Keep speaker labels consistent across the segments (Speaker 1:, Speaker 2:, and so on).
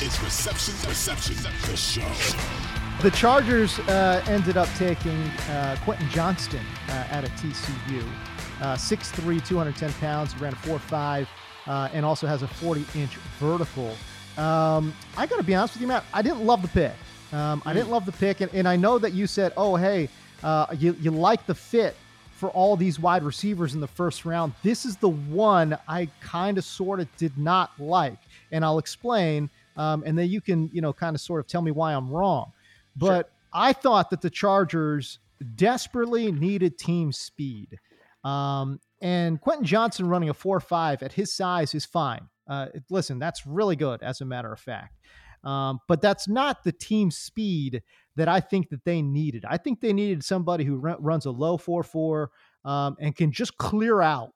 Speaker 1: This is Reception Perception, the show.
Speaker 2: The Chargers uh, ended up taking uh, Quentin Johnston uh, out of TCU. Uh, 6'3, 210 pounds, ran a 4'5, uh, and also has a 40 inch vertical. Um, I got to be honest with you, Matt, I didn't love the pick. Um, I didn't love the pick, and, and I know that you said, oh, hey, uh, you, you like the fit for all these wide receivers in the first round. This is the one I kind of sort of did not like, and I'll explain, um, and then you can, you know, kind of sort of tell me why I'm wrong. But I thought that the Chargers desperately needed team speed. Um, and Quentin Johnston running a 4 5 at his size is fine. Uh, listen, that's really good, as a matter of fact. Um, but that's not the team speed that I think that they needed. I think they needed somebody who run, runs a low 4 4 um, and can just clear out,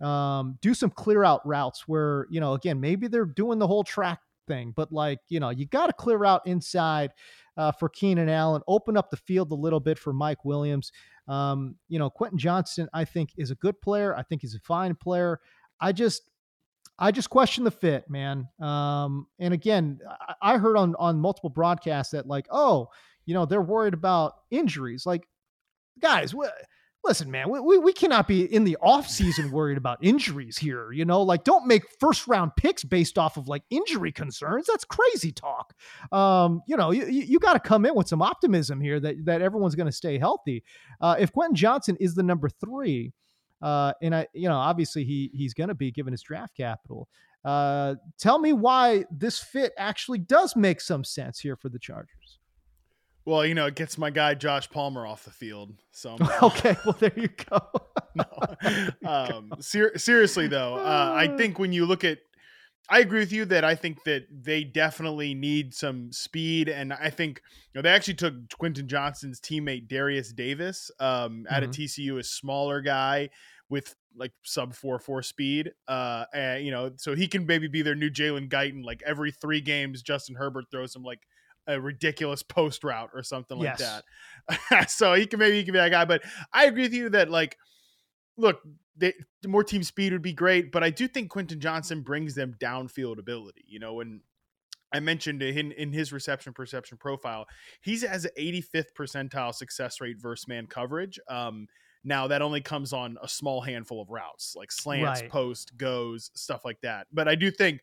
Speaker 2: um, do some clear out routes where, you know, again, maybe they're doing the whole track thing, but like, you know, you got to clear out inside uh, for Keenan Allen, open up the field a little bit for Mike Williams. Um, you know, Quentin Johnston, I think, is a good player. I think he's a fine player. I just, I just question the fit, man. Um, and again, I, heard on on multiple broadcasts that like, oh, you know, they're worried about injuries. Like, guys, wh- listen, man, we, we, we cannot be in the offseason worried about injuries here. You know, like don't make first round picks based off of like injury concerns. That's crazy talk. Um, you know, you, you, got to come in with some optimism here that, that everyone's going to stay healthy. Uh, if Quentin Johnston is the number three, uh, and I, you know, obviously he he's going to be given his draft capital. Uh, tell me why this fit actually does make some sense here for the Chargers.
Speaker 3: Well, you know, it gets my guy Josh Palmer off the field. So
Speaker 2: okay, well there you go.
Speaker 3: um, ser- seriously though, uh, I think when you look at, I agree with you that I think that they definitely need some speed, and I think you know they actually took Quentin Johnston's teammate Darius Davis um, out of TCU, a smaller guy with like sub four four speed, uh, and you know, so he can maybe be their new Jalen Guyton. Like every three games, Justin Herbert throws him like a ridiculous post route or something like
Speaker 2: Yes.
Speaker 3: that. so he can maybe he can be that guy, but I agree with you that like look, they, the more team speed would be great, but I do think Quentin Johnston brings them downfield ability. You know, when I mentioned in in his reception perception profile, he's has an 85th percentile success rate versus man coverage. Um, now that only comes on a small handful of routes, like slants,
Speaker 2: Right.
Speaker 3: post, goes, stuff like that. But I do think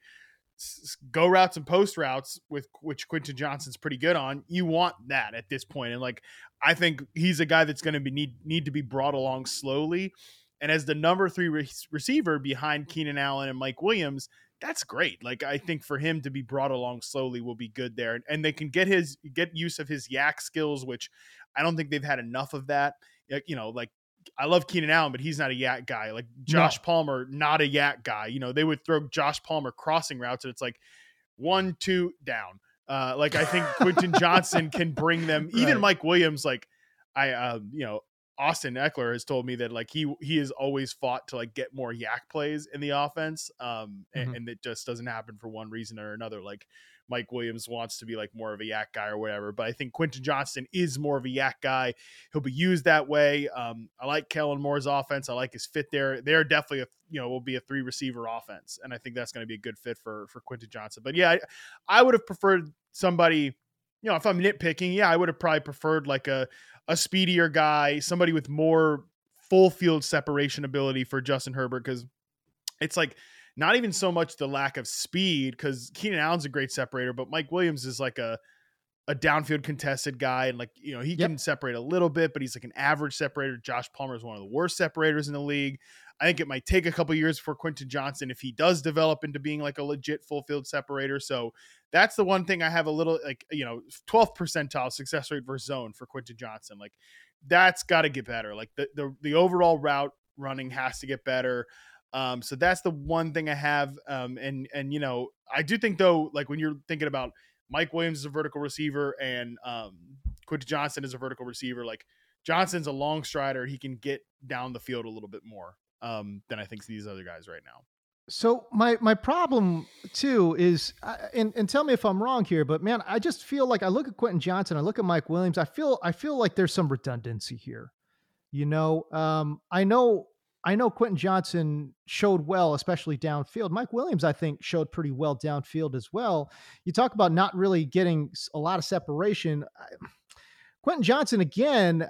Speaker 3: go routes and post routes with which Quentin Johnston's pretty good on. You want that at this point, and like I think he's a guy that's going to be need need to be brought along slowly. And as the number three re- receiver behind Keenan Allen and Mike Williams, that's great. Like I think for him to be brought along slowly will be good there, and, and they can get his get use of his YAC skills, which I don't think they've had enough of that. You know, like I love Keenan Allen, but he's not a YAC guy. Like Josh Palmer, not a YAC guy. You know, they would throw Josh Palmer crossing routes, and it's like one, two, down. Uh, like I think Quentin Johnston can bring them. Even
Speaker 2: Right.
Speaker 3: Mike Williams, like I, uh, you know, Austin Ekeler has told me that like he he has always fought to like get more YAC plays in the offense, um, and,
Speaker 2: Mhm.
Speaker 3: and it just doesn't happen for one reason or another. Like Mike Williams wants to be like more of a YAC guy or whatever, but I think Quentin Johnston is more of a YAC guy. He'll be used that way. Um, I like Kellen Moore's offense. I like his fit there. They're definitely a you know will be a three receiver offense, and I think that's going to be a good fit for for Quentin Johnston. But yeah, I, I would have preferred somebody. You know, if I'm nitpicking, yeah, I would have probably preferred like a a speedier guy, somebody with more full field separation ability for Justin Herbert because it's like not even so much the lack of speed because Keenan Allen's a great separator, but Mike Williams is like a a downfield contested guy and like you know he
Speaker 2: Yep.
Speaker 3: can separate a little bit but he's like an average separator. Josh palmer is one of the worst separators in the league. I think it might take a couple years for quentin johnston if he does develop into being like a legit full field separator. So that's the one thing i have a little like you know 12th percentile success rate versus zone for quentin johnston. Like that's got to get better. Like the, the the overall route running has to get better um so that's the one thing i have um and and you know i do think though like when you're thinking about Mike Williams is a vertical receiver and um, Quentin Johnston is a vertical receiver. Like Johnston's a long strider. He can get down the field a little bit more um, than I think these other guys right now.
Speaker 2: So my my problem too is, uh, and and tell me if I'm wrong here, but man, I just feel like I look at Quentin Johnston, I look at Mike Williams, I feel I feel like there's some redundancy here. You know, um, I know I know Quentin Johnston showed well, especially downfield. Mike Williams, I think, showed pretty well downfield as well. You talk about not really getting a lot of separation. Quentin Johnston again,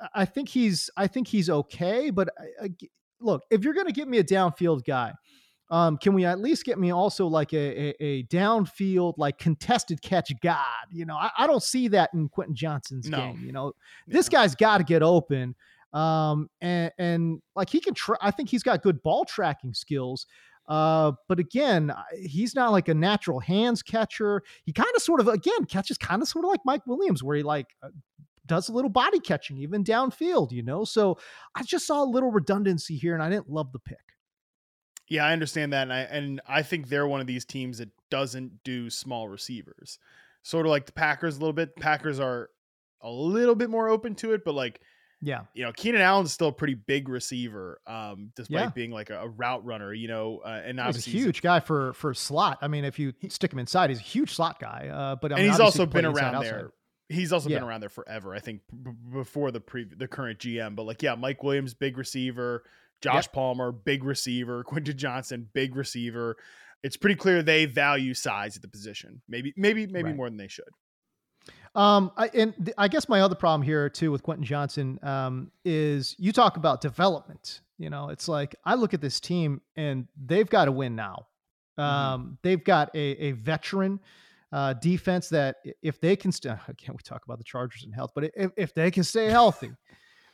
Speaker 2: I- I think he's I think he's okay, but I- I g- look, if you're going to give me a downfield guy, um, can we at least get me also like a, a, a downfield, like contested catch god? You know, I, I don't see that in Quentin Johnston's
Speaker 3: No.
Speaker 2: game. You know, this guy's got to get open. Um, and, and like he can try, I think he's got good ball tracking skills. Uh, but again, he's not like a natural hands catcher. He kind of sort of, again, catches kind of sort of like Mike Williams, where he like uh, does a little body catching, even downfield, you know? So I just saw a little redundancy here and I didn't love the pick.
Speaker 3: Yeah, I understand that, and I and I think they're one of these teams that doesn't do small receivers. Sort of like the Packers a little bit. Packers are a little bit more open to it, but like
Speaker 2: Yeah.
Speaker 3: you know, Keenan Allen's still a pretty big receiver, um, despite
Speaker 2: Yeah.
Speaker 3: being like a, a route runner. You know, uh, and
Speaker 2: He's a
Speaker 3: obviously
Speaker 2: huge guy for for slot. I mean, if you stick him inside, he's a huge slot guy. Uh, but I
Speaker 3: and
Speaker 2: mean,
Speaker 3: he's also been
Speaker 2: inside,
Speaker 3: around
Speaker 2: outside.
Speaker 3: there. He's also been around there forever. I think b- before the pre the current GM. But like, yeah, Mike Williams, big receiver. Josh Palmer, big receiver. Quentin Johnston, big receiver. It's pretty clear they value size at the position. Maybe, maybe, maybe
Speaker 2: Right.
Speaker 3: more than they should.
Speaker 2: Um, I, and th- I guess my other problem here too with Quentin Johnston um, is you talk about development. You know, it's like I look at this team and they've got to win now. Um, They've got a, a veteran uh, defense that if they can stay, again, we talk about the Chargers and health, but if, if they can stay healthy,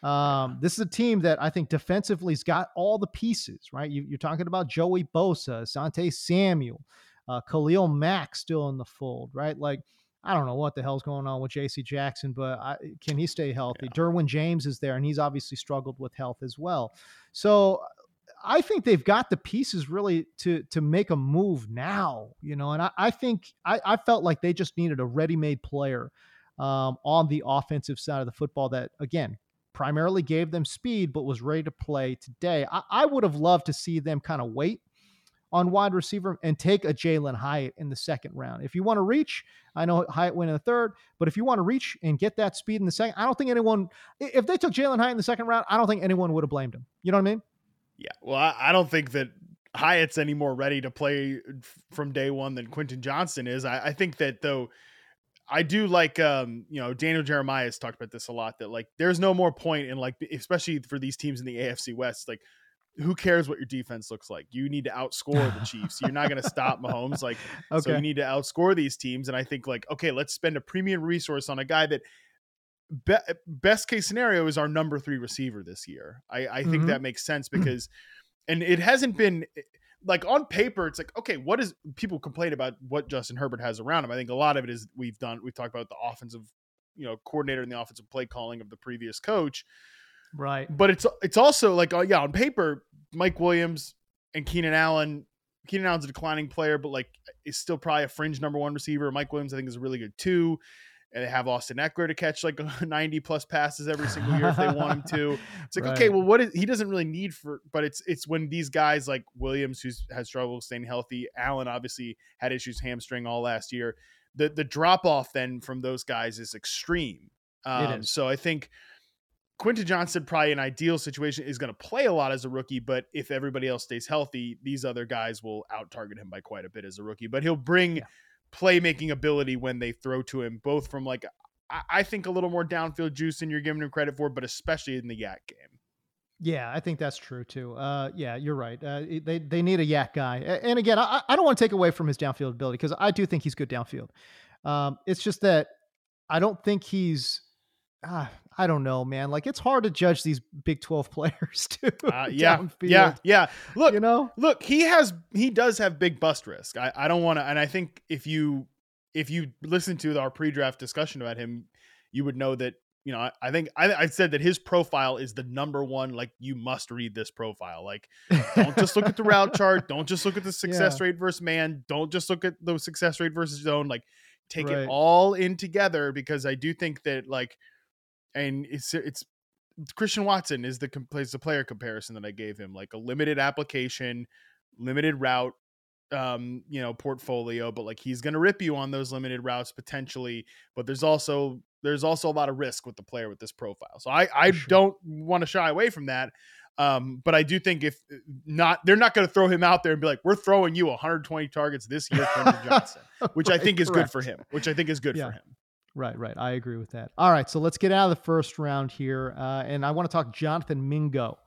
Speaker 2: um, this is a team that I think defensively's got all the pieces, right? You, you're talking about Joey Bosa, Sante Samuel, uh, Khalil Mack still in the fold, right? Like, I don't know what the hell's going on with JC Jackson, but I, can he stay healthy? Derwin James is there, and he's obviously struggled with health as well. So I think they've got the pieces really to to make a move now, you know. And I, I think I, I felt like they just needed a ready-made player um, on the offensive side of the football that, again, primarily gave them speed, but was ready to play today. I, I would have loved to see them kind of wait on wide receiver and take a Jalin Hyatt in the second round. If you want to reach, I know Hyatt went in the third, but if you want to reach and get that speed in the second, I don't think anyone, if they took Jalin Hyatt in the second round, I don't think anyone would have blamed him. You know what I mean?
Speaker 3: Yeah. Well, I, don't think that Hyatt's any more ready to play from day one than Quentin Johnston is. I, I think that though, I do like, um, you know, Daniel Jeremiah has talked about this a lot. That like, there's no more point in like, especially for these teams in the AFC West, like. Who cares what your defense looks like? You need to outscore the Chiefs. You're not going to stop Mahomes. Like, so you need to outscore these teams. And I think like, okay, let's spend a premium resource on a guy that be- best case scenario is our number three receiver this year. I, I think
Speaker 2: Mhm.
Speaker 3: that makes sense because, and it hasn't been like on paper, it's like, okay, what is people complain about what Justin Herbert has around him? I think a lot of it is we've done, we've talked about the offensive, you know, coordinator and the offensive play calling of the previous coach
Speaker 2: Right.
Speaker 3: but it's it's also like uh, yeah on paper mike williams and keenan allen keenan allen's a declining player but like is still probably a fringe number one receiver. Mike williams i think is a really good two and they have austin ekeler to catch like 90 plus passes every single year if they want him to. It's like okay well what is he doesn't really need for but it's it's when these guys like williams who's has trouble staying healthy allen obviously had issues hamstring all last year. The the drop off then from those guys is extreme. Um,
Speaker 2: is.
Speaker 3: so i think Quentin Johnston, probably an ideal situation, is going to play a lot as a rookie. But if everybody else stays healthy, these other guys will out target him by quite a bit as a rookie. But he'll bring
Speaker 2: Yeah.
Speaker 3: playmaking ability when they throw to him, both from like I, I think a little more downfield juice than you're giving him credit for, but especially in the YAC game.
Speaker 2: Yeah, I think that's true too. Uh, yeah, you're right. Uh, they they need a YAC guy. And again, I, I don't want to take away from his downfield ability because I do think he's good downfield. Um, it's just that I don't think he's. Uh, I don't know, man. Like it's hard to judge these Big Twelve players too.
Speaker 3: Uh, yeah, downfield. yeah, yeah. Look,
Speaker 2: you know,
Speaker 3: look, he has he does have big bust risk. I, I don't want to, and I think if you if you listen to our pre-draft discussion about him, you would know that you know, I, I think I, I, said that his profile is the number one. Like, you must read this profile. Like, don't just look at the route chart. Don't just look at the success yeah. rate versus man. Don't just look at the success rate versus zone. Like, take right. it all in together because I do think that like, and it's it's Christian Watson is the plays the player comparison that I gave him. Like a limited application, limited route, um, you know, portfolio, but like he's going to rip you on those limited routes potentially. But there's also there's also a lot of risk with the player with this profile. So I I sure. don't want to shy away from that. Um, but I do think if uh, not, they're not going to throw him out there and be like, "We're throwing you 120 targets this year, Johnston," which right, I think is correct. good for him. Which I think is good yeah. for him.
Speaker 2: Right, right. I agree with that. All right, so let's get out of the first round here, uh, and I want to talk Jonathan Mingo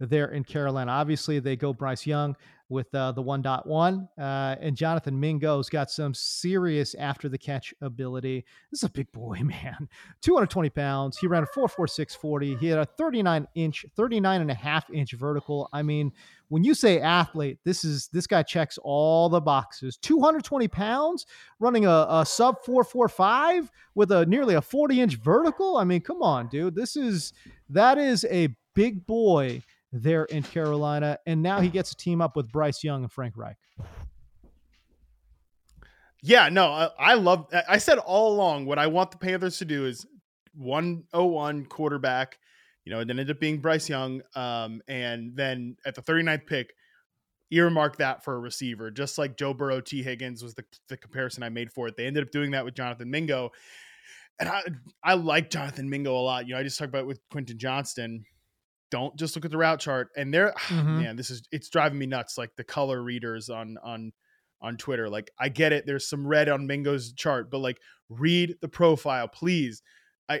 Speaker 2: there in Carolina. Obviously, they go Bryce Young with uh, the 1.1. Uh, and Jonathan Mingo's got some serious after the catch ability. This is a big boy, man. 220 pounds. He ran a 4.4640. He had a 39 inch, 39 and a half inch vertical. I mean, when you say athlete, this is this guy checks all the boxes. 220 pounds, running a, a sub 445 with a nearly a 40 inch vertical. I mean, come on, dude. This is that is a big boy there in Carolina. And now he gets to team up with Bryce Young and Frank Reich.
Speaker 3: Yeah, no, I, I love. I said all along what I want the Panthers to do is 101 quarterback. You know, it ended up being Bryce Young. Um, and then at the 39th pick, earmark that for a receiver, just like Joe Burrow, Tee Higgins was the, the comparison I made for it. They ended up doing that with Jonathan Mingo. And I, I like Jonathan Mingo a lot. You know, I just talked about with Quentin Johnston don't just look at the route chart. And there, mm-hmm. man, this is it's driving me nuts. Like the color readers on on on Twitter. Like I get it. There's some red on Mingo's chart, but like read the profile, please. I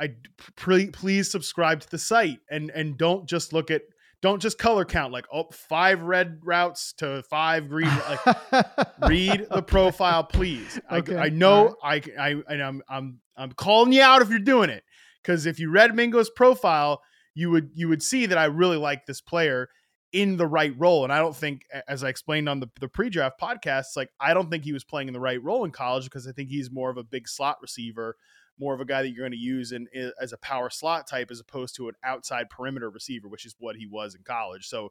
Speaker 3: I please, please subscribe to the site and and don't just look at don't just color count like oh five red routes to five green like read the profile please okay. I, I know right. I I and I'm I'm I'm calling you out if you're doing it because if you read Mingo's profile you would you would see that I really like this player in the right role. And I don't think, as I explained on the, the pre-draft podcast like I don't think he was playing in the right role in college because I think he's more of a big slot receiver, more of a guy that you're going to use in, in, as a power slot type as opposed to an outside perimeter receiver, which is what he was in college. So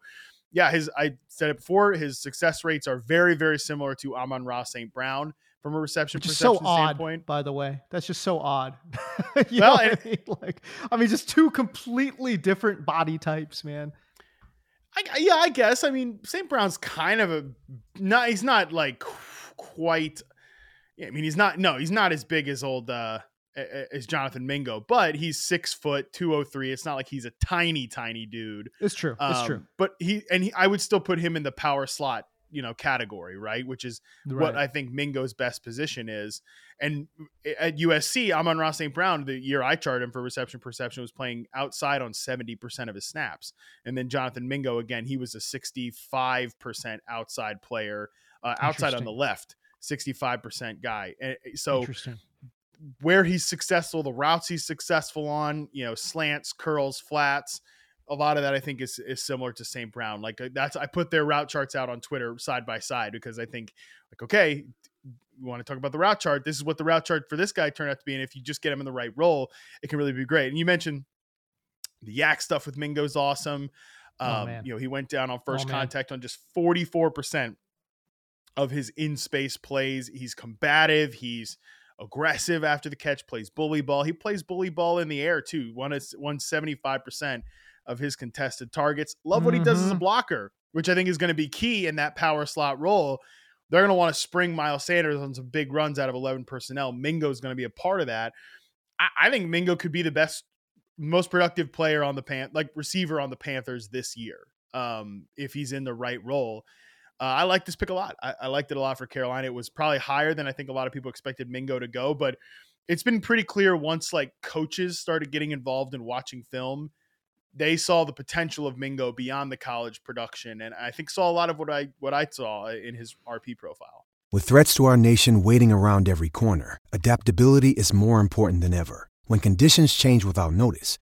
Speaker 3: yeah, his I said it before, his success rates are very, very similar to Amon-Ra St. Brown from a reception Which perception
Speaker 2: so odd,
Speaker 3: standpoint.
Speaker 2: By the way, that's just so odd. well, I mean? like I mean, just two completely different body types, man.
Speaker 3: I, yeah, I guess. I mean, St. Brown's kind of a not. He's not like quite. I mean, he's not. No, he's not as big as old uh as Jonathan Mingo, but he's six foot two oh three. It's not like he's a tiny, tiny dude.
Speaker 2: It's true. It's um, true.
Speaker 3: But he and he, I would still put him in the power slot you know category, right? Which is right. what I think Mingo's best position is. And at USC, Amon Ross St. Brown, the year I charted him for reception perception, was playing outside on 70% of his snaps. And then Jonathan Mingo, again, he was a 65% outside player, uh, outside on the left, 65% guy. And so where he's successful, the routes he's successful on, you know, slants, curls, flats, a lot of that I think is is similar to St. Brown. Like uh, that's I put their route charts out on Twitter side by side because I think like okay, you want to talk about the route chart. This is what the route chart for this guy turned out to be, and if you just get him in the right role, it can really be great. And you mentioned the YAC stuff with Mingo's awesome. Oh, um, oh, you know, he went down on first oh, contact on just forty four percent of his in space plays. He's combative. He's aggressive after the catch. Plays bully ball. He plays bully ball in the air too. One is one seventy five percent of his contested targets. Love what mm-hmm. he does as a mm-hmm. blocker, which I think is going to be key in that power slot role. They're going to want to spring Miles Sanders on some big runs out of 11 personnel. Mingo is going to be a part of that. I, I think Mingo could be the best, most productive player on the pan, like receiver on the Panthers this year, um, if he's in the right role. Uh, I like this pick a lot. I, I liked it a lot for Carolina. It was probably higher than I think a lot of people expected Mingo to go, but it's been pretty clear once like coaches started getting involved in watching film they saw the potential of Mingo beyond the college production, and I think saw a lot of what I what I saw in his RP profile.
Speaker 4: With threats to our nation waiting around every corner, adaptability is more important than ever. When conditions change without notice,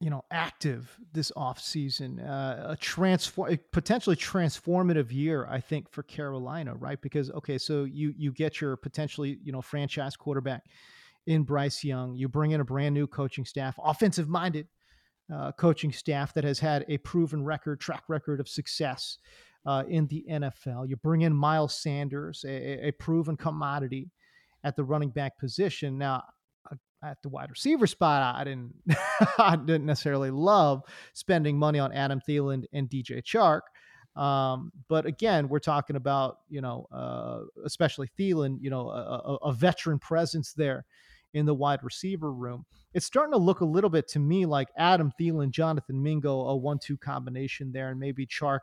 Speaker 2: you know active this off season, uh, a transform potentially transformative year, I think, for Carolina, right? Because okay, so you you get your potentially you know franchise quarterback in Bryce Young, you bring in a brand new coaching staff, offensive minded uh, coaching staff that has had a proven record, track record of success uh, in the NFL. You bring in Miles Sanders, a, a proven commodity at the running back position. Now, at the wide receiver spot, I didn't, I didn't necessarily love spending money on Adam Thielen and DJ Chark. Um, but again, we're talking about you know, uh, especially Thielen, you know, a, a, a veteran presence there in the wide receiver room. It's starting to look a little bit to me like Adam Thielen, Jonathan Mingo, a one-two combination there, and maybe Chark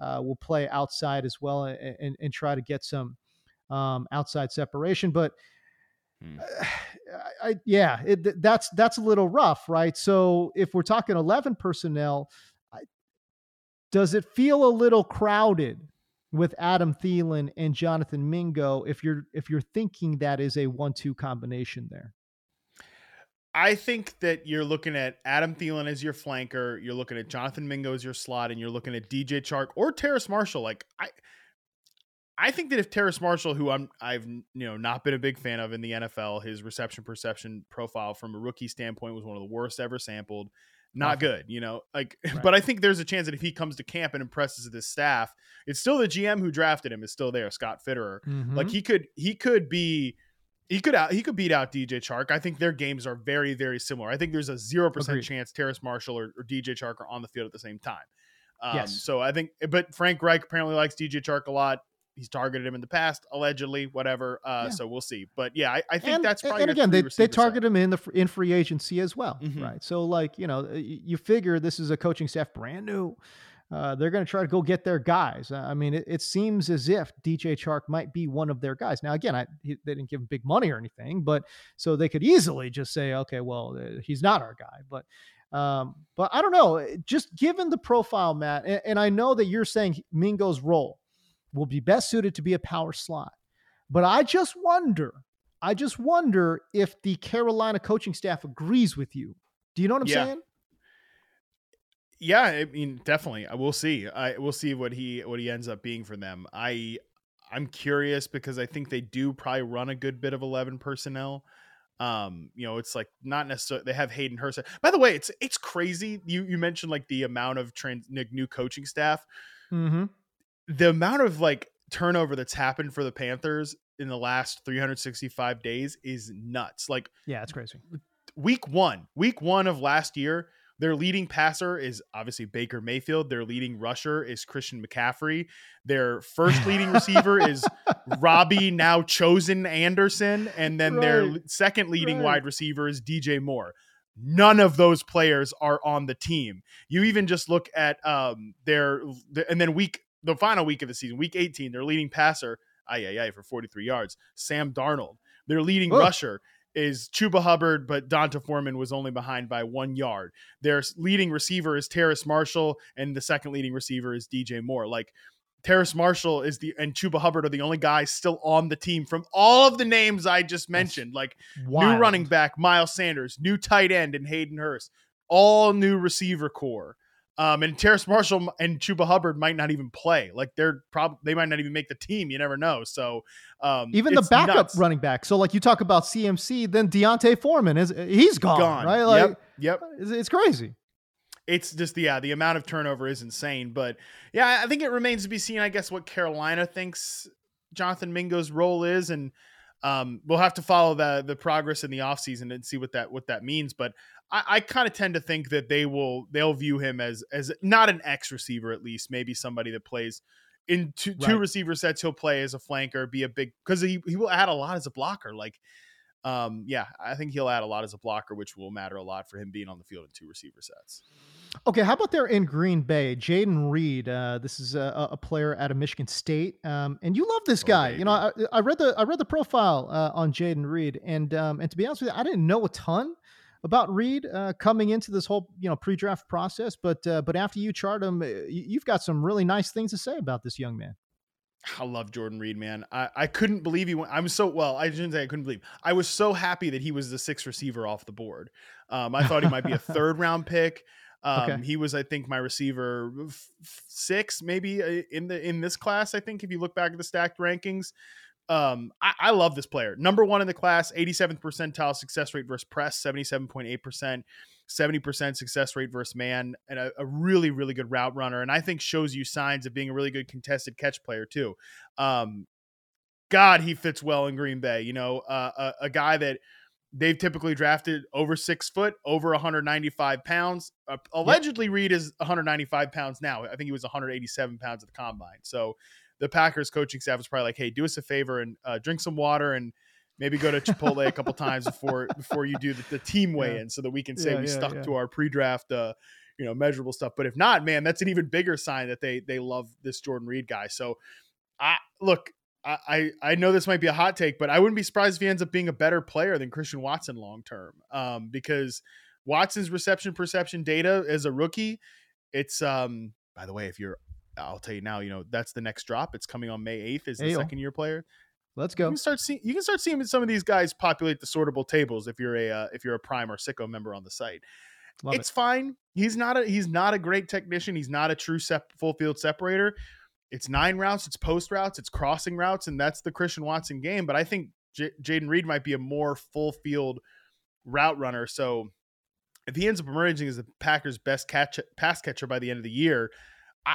Speaker 2: uh, will play outside as well and, and, and try to get some um, outside separation. But hmm. I, I, yeah, it, that's that's a little rough, right? So if we're talking eleven personnel, I, does it feel a little crowded with Adam Thielen and Jonathan Mingo? If you're if you're thinking that is a one-two combination there.
Speaker 3: I think that you're looking at Adam Thielen as your flanker, you're looking at Jonathan Mingo as your slot, and you're looking at DJ Chark or Terrace Marshall. Like I, I think that if Terrace Marshall, who I'm I've you know not been a big fan of in the NFL, his reception perception profile from a rookie standpoint was one of the worst ever sampled. Not okay. good, you know. Like, right. but I think there's a chance that if he comes to camp and impresses this staff, it's still the GM who drafted him is still there, Scott Fitterer. Mm-hmm. Like he could he could be he could out he could beat out DJ Chark. I think their games are very very similar. I think there's a zero percent chance Terrace Marshall or, or, DJ Chark are on the field at the same time. Um, yes. So I think, but Frank Reich apparently likes DJ Chark a lot. He's targeted him in the past, allegedly, whatever. Uh, yeah. So we'll see. But yeah, I, I think
Speaker 2: and,
Speaker 3: that's probably
Speaker 2: and again they they target him in the in free agency as well, mm-hmm. right? So like you know you figure this is a coaching staff brand new uh, they're going to try to go get their guys. I mean, it, it, seems as if DJ Chark might be one of their guys. Now, again, I, he, they didn't give him big money or anything, but so they could easily just say, okay, well, uh, he's not our guy. But, um, but I don't know. Just given the profile, Matt, and, and I know that you're saying Mingo's role will be best suited to be a power slot, but I just wonder. I just wonder if the Carolina coaching staff agrees with you. Do you know what I'm yeah. saying?
Speaker 3: yeah, I mean, definitely. I will see. I we'll see what he what he ends up being for them. I I'm curious because I think they do probably run a good bit of eleven personnel. Um, you know, it's like not necessarily they have Hayden Hurst. By the way, it's it's crazy. You you mentioned like the amount of trans new coaching staff.
Speaker 2: Mm-hmm.
Speaker 3: The amount of like turnover that's happened for the Panthers in the last 365 days is nuts. Like,
Speaker 2: yeah, it's crazy.
Speaker 3: Week one, week one of last year, their leading passer is obviously Baker Mayfield. Their leading rusher is Christian McCaffrey. Their first leading receiver is Robbie, now chosen Anderson. And then right. their second leading right. wide receiver is DJ Moore. None of those players are on the team. You even just look at um, their, and then week, the final week of the season, week 18, their leading passer, ay, ay, ay, for 43 yards, Sam Darnold. Their leading rusher is Chuba Hubbard, but D'Onta Foreman was only behind by one yard. Their leading receiver is Terrace Marshall, and the second leading receiver is DJ Moore. Like Terrace Marshall is the and Chuba Hubbard are the only guys still on the team from all of the names I just mentioned. Like Wild. new running back Miles Sanders, new tight end and Hayden Hurst, all new receiver corps. Um, and Terrace Marshall and Chuba Hubbard might not even play. Like they're probably they might not even make the team. You never know. So um,
Speaker 2: even the backup nuts. running back. So like you talk about CMC, then D'Onta Foreman is he's gone, gone. right? Like,
Speaker 3: yep, yep.
Speaker 2: It's, it's crazy.
Speaker 3: It's just the yeah, the amount of turnover is insane. But yeah, I think it remains to be seen. I guess what Carolina thinks Jonathan Mingo's role is, and um, we'll have to follow the the progress in the offseason and see what that what that means. But I, I kind of tend to think that they will they'll view him as as not an X receiver at least, maybe somebody that plays in two, two receiver sets, he'll play as a flanker, be a big because he he will add a lot as a blocker. Like, um, yeah, I think he'll add a lot as a blocker, which will matter a lot for him being on the field in two receiver sets.
Speaker 2: Okay, how about there in Green Bay, Jayden Reed? Uh, this is a, a player out of Michigan State, um, and you love this
Speaker 3: Oh,
Speaker 2: guy. You know, I, I read the I read the profile uh, on Jayden Reed, and um, and to be honest with you, I didn't know a ton about Reed uh, coming into this whole you know pre-draft process, but uh, but after you chart him, uh, you- you've got some really nice things to say about this young man.
Speaker 3: I love Jordan Reed, man. I, I couldn't believe he went. I'm so well. I shouldn't say I couldn't believe. I was so happy that he was the sixth receiver off the board. Um, I thought he might be a third round pick. Um,
Speaker 2: Okay.
Speaker 3: He was, I think, my receiver f- f- six, maybe uh, in the in this class. I think if you look back at the stacked rankings, um, I, I love this player. Number one in the class, 87th percentile success rate versus press, 77.8 percent. 70% success rate versus man and a, a really really good route runner and i think shows you signs of being a really good contested catch player too um god he fits well in green bay you know uh, a, a guy that they've typically drafted over six foot over 195 pounds uh, allegedly reed is 195 pounds now i think he was 187 pounds at the combine so the packers coaching staff was probably like hey do us a favor and uh, drink some water and maybe go to chipotle a couple times before before you do the, the team weigh in so that we can say
Speaker 2: Yeah,
Speaker 3: we
Speaker 2: yeah,
Speaker 3: stuck
Speaker 2: yeah.
Speaker 3: to our pre-draft uh you know measurable stuff but if not man that's an even bigger sign that they they love this jordan reed guy so i look I, I I know this might be a hot take, but I wouldn't be surprised if he ends up being a better player than Christian Watson long term. Um, because Watson's reception perception data as a rookie, it's um. By the way, if you're, I'll tell you now. You know that's the next drop. It's coming on May eighth. Is the
Speaker 2: Ayo.
Speaker 3: second year player.
Speaker 2: Let's
Speaker 3: You
Speaker 2: go.
Speaker 3: can start seeing. You can start seeing some of these guys populate the sortable tables if you're a uh, if you're a Prime or Sicko member on the site
Speaker 2: Love
Speaker 3: it's fine. He's not a he's not a great technician. He's not a true sep- full field separator. It's nine routes, it's post routes, it's crossing routes, and that's the Christian Watson game. But I think J- Jayden Reed might be a more full field route runner. So if he ends up emerging as the Packers' best catch pass catcher by the end of the year,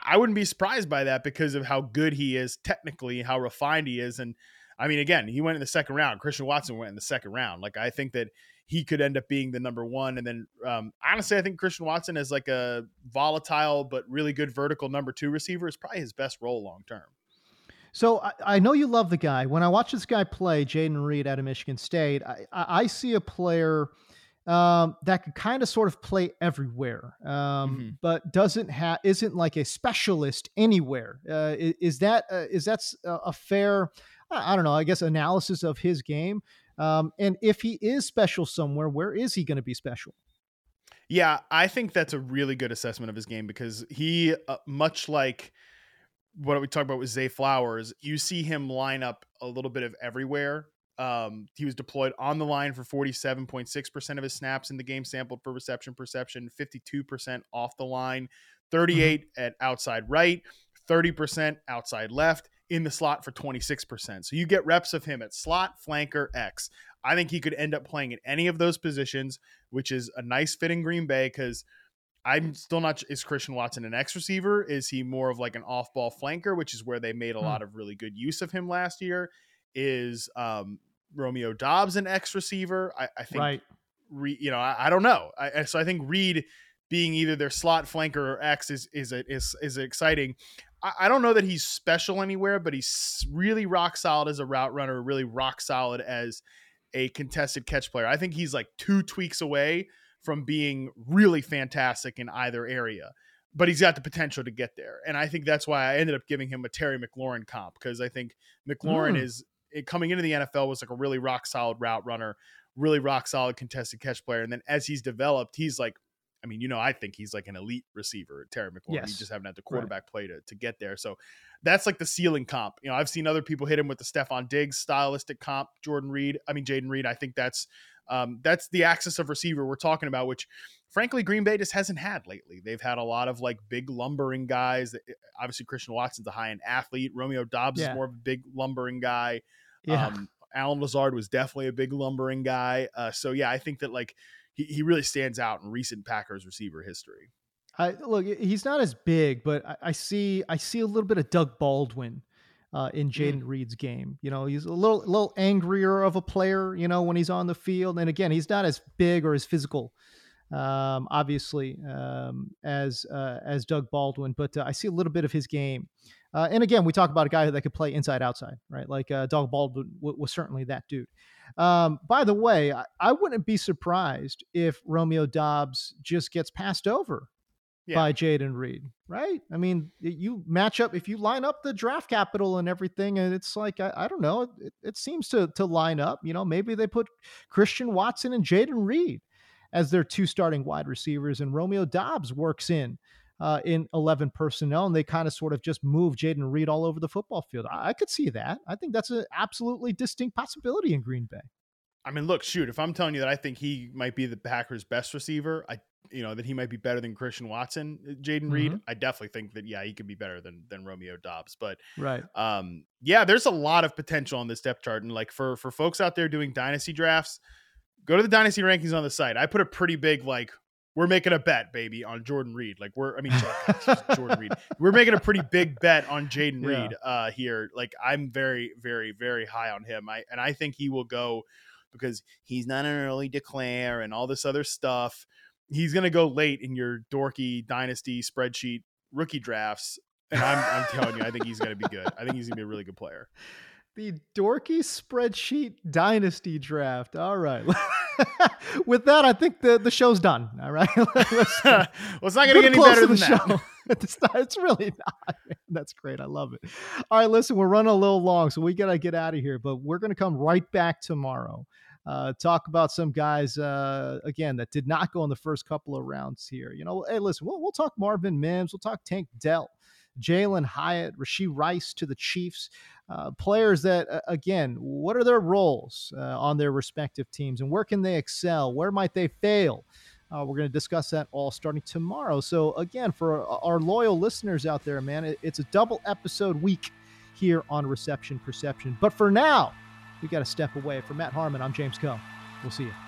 Speaker 3: I, wouldn't be surprised by that because of how good he is technically, how refined he is, and I mean, again, he went in the second round. Christian Watson went in the second round. Like I think that he could end up being the number one. And then um, honestly, I think Christian Watson is like a volatile but really good vertical number two receiver is probably his best role long term.
Speaker 2: So I, I know you love the guy. When I watch this guy play, Jayden Reed out of Michigan State, I, I see a player um, that could kind of sort of play everywhere, um,
Speaker 3: Mhm.
Speaker 2: but doesn't have isn't like a specialist anywhere. Uh, is, is that uh, is that a fair? I I don't know. I guess analysis of his game. Um, and if he is special somewhere, where is he going to be special?
Speaker 3: Yeah, I think that's a really good assessment of his game because he, uh, much like what we talked about with Zay Flowers, you see him line up a little bit of everywhere. Um, he was deployed on the line for 47.6% of his snaps in the game sampled for reception perception, 52% off the line, 38 at outside right, 30% outside left, in the slot for 26%. So you get reps of him at slot, flanker, X. I think he could end up playing in any of those positions, which is a nice fit in Green Bay because I'm still not. Is Christian Watson an X receiver? Is he more of like an off ball flanker, which is where they made a
Speaker 2: Hmm.
Speaker 3: lot of really good use of him last year? Is um, Romeo Doubs an X receiver? I, I think,
Speaker 2: Right.
Speaker 3: Re, you know, I, I don't know. I, so I think Reed being either their slot flanker or X is is a, is is exciting. I, I don't know that he's special anywhere, but he's really rock solid as a route runner, really rock solid as a contested catch player. I think he's like two tweaks away from being really fantastic in either area, but he's got the potential to get there. And I think that's why I ended up giving him a Terry McLaurin comp because I think McLaurin
Speaker 2: Mm.
Speaker 3: is it, coming into the NFL was like a really rock solid route runner, really rock solid contested catch player. And then as he's developed, he's like, I mean, you know, I think he's like an elite receiver, Terry McLaurin.
Speaker 2: Yes.
Speaker 3: You just haven't had the quarterback play to, to get there. So that's like the ceiling comp. You know, I've seen other people hit him with the Stefon Diggs stylistic comp, Jordan Reed. I mean, Jayden Reed. I think that's um, that's the axis of receiver we're talking about, which frankly Green Bay just hasn't had lately. They've had a lot of like big lumbering guys. Obviously, Christian Watson's a high end athlete. Romeo Doubs
Speaker 2: Yeah.
Speaker 3: is more of a big lumbering guy.
Speaker 2: Yeah.
Speaker 3: Um, Allen Lazard was definitely a big lumbering guy. Uh, so yeah, I think that like he, he really stands out in recent Packers receiver history.
Speaker 2: I look, he's not as big, but I, I see I see a little bit of Doug Baldwin uh, in Jayden Reed's game. You know, he's a little a little angrier of a player. You know, when he's on the field, and again, he's not as big or as physical um, obviously, um, as uh, as Doug Baldwin, but uh, I see a little bit of his game. Uh, and again, we talk about a guy that could play inside outside, right? Like uh, Doug Baldwin w- was certainly that dude. Um, by the way, I, I, wouldn't be surprised if Romeo Doubs just gets passed over yeah. by Jayden Reed, right? I mean, you match up if you line up the draft capital and everything, and it's like I, I don't know, it, it, seems to to line up. You know, maybe they put Christian Watson and Jayden Reed as their two starting wide receivers, and Romeo Doubs works in uh, in 11 personnel, and they kind of sort of just move Jayden Reed all over the football field. I, I could see that. I think that's an absolutely distinct possibility in Green Bay.
Speaker 3: I mean, look, shoot, if I'm telling you that I think he might be the Packers' best receiver, I you know that he might be better than Christian Watson, Jayden mm-hmm. Reed. I definitely think that yeah, he could be better than than Romeo Doubs. But
Speaker 2: right,
Speaker 3: um, yeah, there's a lot of potential on this depth chart, and like for for folks out there doing dynasty drafts, go to the dynasty rankings on the site. I put a pretty big like we're making a bet, baby, on Jordan Reed. Like we're, I mean, Jordan Reed. We're making a pretty big bet on Jayden yeah. Reed uh, here. Like I'm very, very, very high on him. I and I think he will go because he's not an early declare and all this other stuff. He's gonna go late in your dorky dynasty spreadsheet rookie drafts. And I'm, I'm telling you, I think he's gonna be good. I think he's gonna be a really good player
Speaker 2: the dorky spreadsheet dynasty draft. All right. With that, I think the, the show's done. All right.
Speaker 3: Well, it's not going to get any better than that. Show.
Speaker 2: it's, not, it's really not. That's great. I love it. All right. Listen, we're running a little long, so we got to get out of here, but we're going to come right back tomorrow. Uh, talk about some guys uh, again that did not go in the first couple of rounds here. You know, hey, listen, we'll, we'll talk Marvin Mims, we'll talk Tank Dell, Jalin Hyatt, Rashee Rice to the Chiefs. Uh, players that, uh, again, what are their roles uh, on their respective teams and where can they excel? Where might they fail? Uh, we're going to discuss that all starting tomorrow. So, again, for our loyal listeners out there, man, it, it's a double episode week here on Reception Perception. But for now, we got to step away. For Matt Harmon, I'm James Koh. We'll see you.